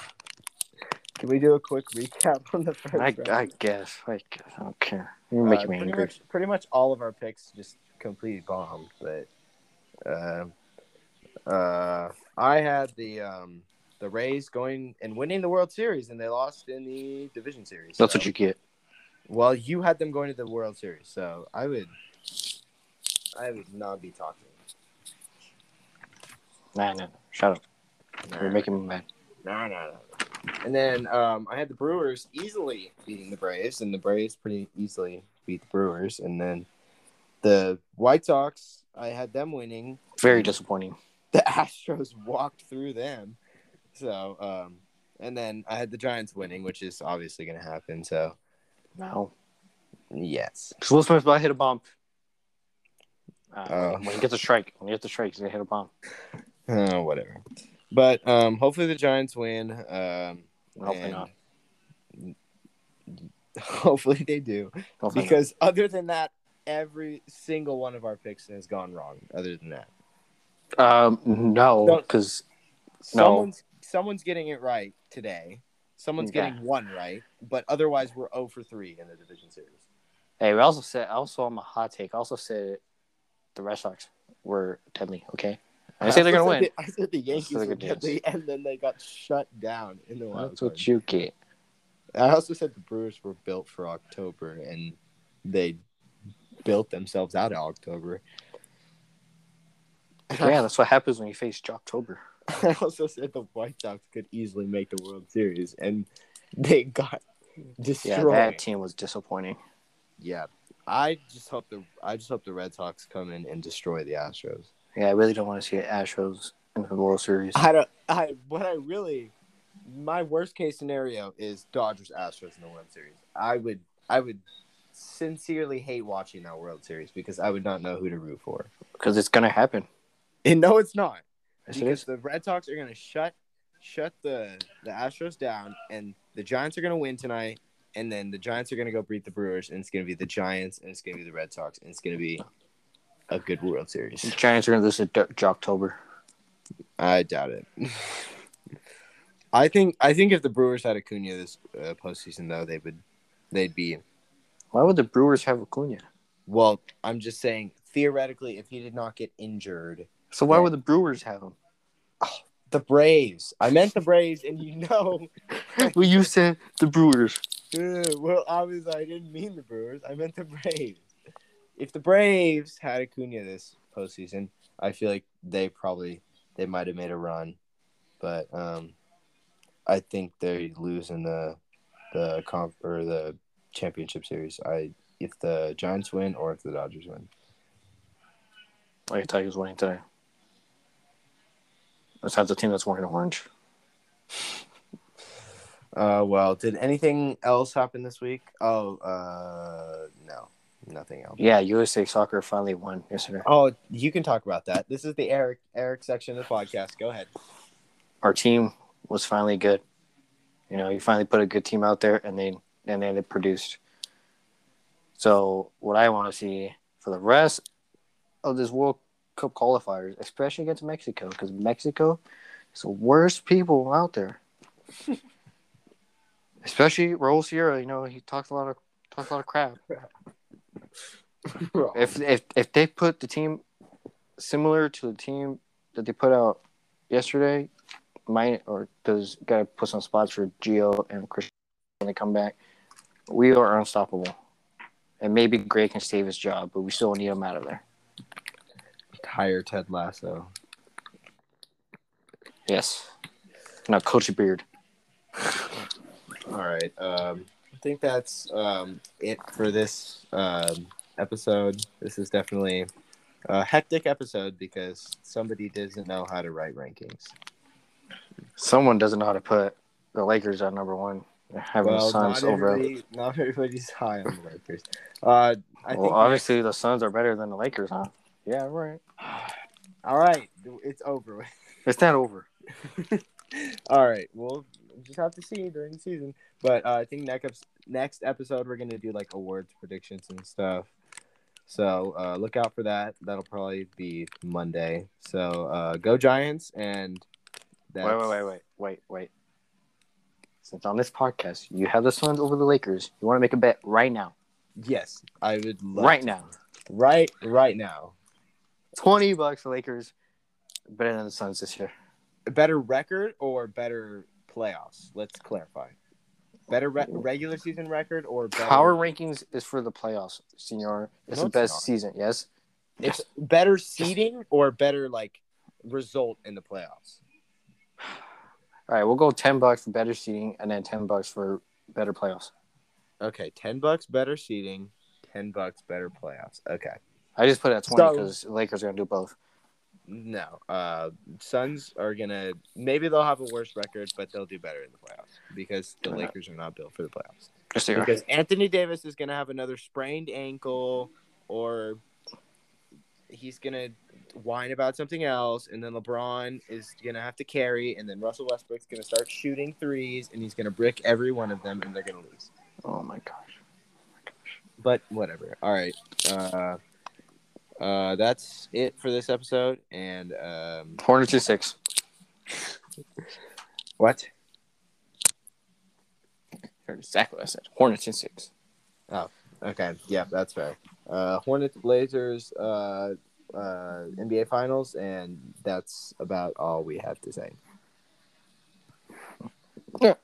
Can we do a quick recap on the first I, round? I guess. I guess. I don't care. You're Uh, making me pretty angry. Much, pretty much all of our picks just completely bombed, but uh, uh, I had the um, the Rays going and winning the World Series, and they lost in the division series. That's so- what you get. Well, you had them going to the World Series, so I would, I would not be talking. Nah, nah, nah. Shut up. You're making me mad. No, no, no. And then um, I had the Brewers easily beating the Braves, and the Braves pretty easily beat the Brewers. And then the White Sox, I had them winning. Very disappointing. The Astros walked through them. So, um, and then I had the Giants winning, which is obviously going to happen. So, No. yes. Because Will Smith about to hit a bomb. Uh, Oh. when he gets a strike, when he gets a strike, he's gonna hit a bomb. Uh, whatever. But um, hopefully the Giants win. Um, Hopefully not. Hopefully they do. Hopefully because other than that, every single one of our picks has gone wrong. Other than that, not. Um, no, because No. someone's someone's getting it right today. Someone's Yeah. getting one right, but otherwise we're 0 for three in the division series. hey, we also said also on my hot take, I also said the Red Sox were deadly. Okay, I say they're gonna win. the- I said the Yankees Still a would good get the, and then they got shut down in the wild That's card. what you get. I also said the Brewers were built for October, and they built themselves out of October. Uh-huh. Yeah, that's what happens when you face Joctober. I also said the White Sox could easily make the World Series, and they got Yeah, destroyed. that team was disappointing. Yeah, I just hope the I just hope the Red Sox come in and destroy the Astros. Yeah, I really don't want to see Astros in the World Series. I don't. I what I really my worst case scenario is Dodgers Astros in the World Series. I would I would sincerely hate watching that World Series because I would not know who to root for. Because it's gonna happen. And no, it's not. Yes, because the Red Sox are going to shut shut the the Astros down, and the Giants are going to win tonight. And then the Giants are going to go beat the Brewers, and it's going to be the Giants, and it's going to be the Red Sox, and it's going to be a good World Series. The Giants are gonna lose to D- October. I doubt it. I think I think if the Brewers had Acuna this uh, postseason, though, they would they'd be Why would the Brewers have Acuna? well. I'm just saying theoretically, if he did not get injured, So why Yeah. would the Brewers have him? the Braves. I meant the Braves, and you know. well, you said the Brewers. Well, obviously, I didn't mean the Brewers. I meant the Braves. If the Braves had Acuna this postseason, I feel like they probably they might have made a run, but um, I think they lose in the the comp or the championship series. I if the Giants win or if the Dodgers win. I can tell you who's winning today. Besides the team that's wearing orange. Uh, well, did anything else happen this week? Oh, uh, no, nothing else. Yeah, USA Soccer finally won yesterday. Oh, you can talk about that. This is the Eric Eric section of the podcast. Go ahead. Our team was finally good. You know, you finally put a good team out there, and they and then they produced. So what I want to see for the rest of this World Cup qualifiers, especially against Mexico, because Mexico is the worst people out there. especially Raul Sierra, you know, he talks a lot of talks a lot of crap. If if if they put the team similar to the team that they put out yesterday, might or because got to put some spots for Gio and Christian when they come back, we are unstoppable. And maybe Gray can save his job, but we still need him out of there. Hire Ted Lasso. Yes. Now, Coach Beard. All right. Um, I think that's um, it for this um, episode. This is definitely a hectic episode because somebody doesn't know how to write rankings. Someone doesn't know how to put the Lakers at number one. Having the Suns not, over. everybody, not everybody's high on the Lakers. Uh, I well, think obviously the Suns are better than the Lakers, huh? Yeah, right. All right, it's over. It's not over. All right, we'll just have to see during the season. But uh, I think next next episode we're gonna do like awards predictions and stuff. So uh, look out for that. That'll probably be Monday. So uh, go Giants and that's... Wait, wait, wait, wait, wait, wait. Since on this podcast you have the Suns over the Lakers, you want to make a bet right now, Yes, I would love right to. now, Right, right now. Twenty bucks. Lakers better than the Suns this year. Better record or better playoffs? Let's clarify. Better re- regular season record or better... Power rankings is for the playoffs, Senor. It's No, the best season. Yes. It's better seeding or better like result in the playoffs. All right, we'll go ten bucks for better seating, and then ten bucks for better playoffs. Okay, ten bucks better seating, ten bucks better playoffs. Okay. I just put it at twenty because the Lakers are gonna do both. No. Uh Suns are gonna maybe they'll have a worse record, but they'll do better in the playoffs because the Yeah. Lakers are not built for the playoffs. Yes, they are. Because Anthony Davis is gonna have another sprained ankle or he's gonna whine about something else, and then LeBron is gonna have to carry, and then Russell Westbrook's gonna start shooting threes, and he's gonna brick every one of them, and they're gonna lose. Oh my gosh. but whatever. All right. Uh, uh, that's it for this episode. And um, Hornets is six. what? Heard exactly what I said. Hornets in six. Oh, Okay, yeah, that's fair. Uh, Hornets, Blazers. Uh, uh, NBA Finals, and that's about all we have to say. Yeah.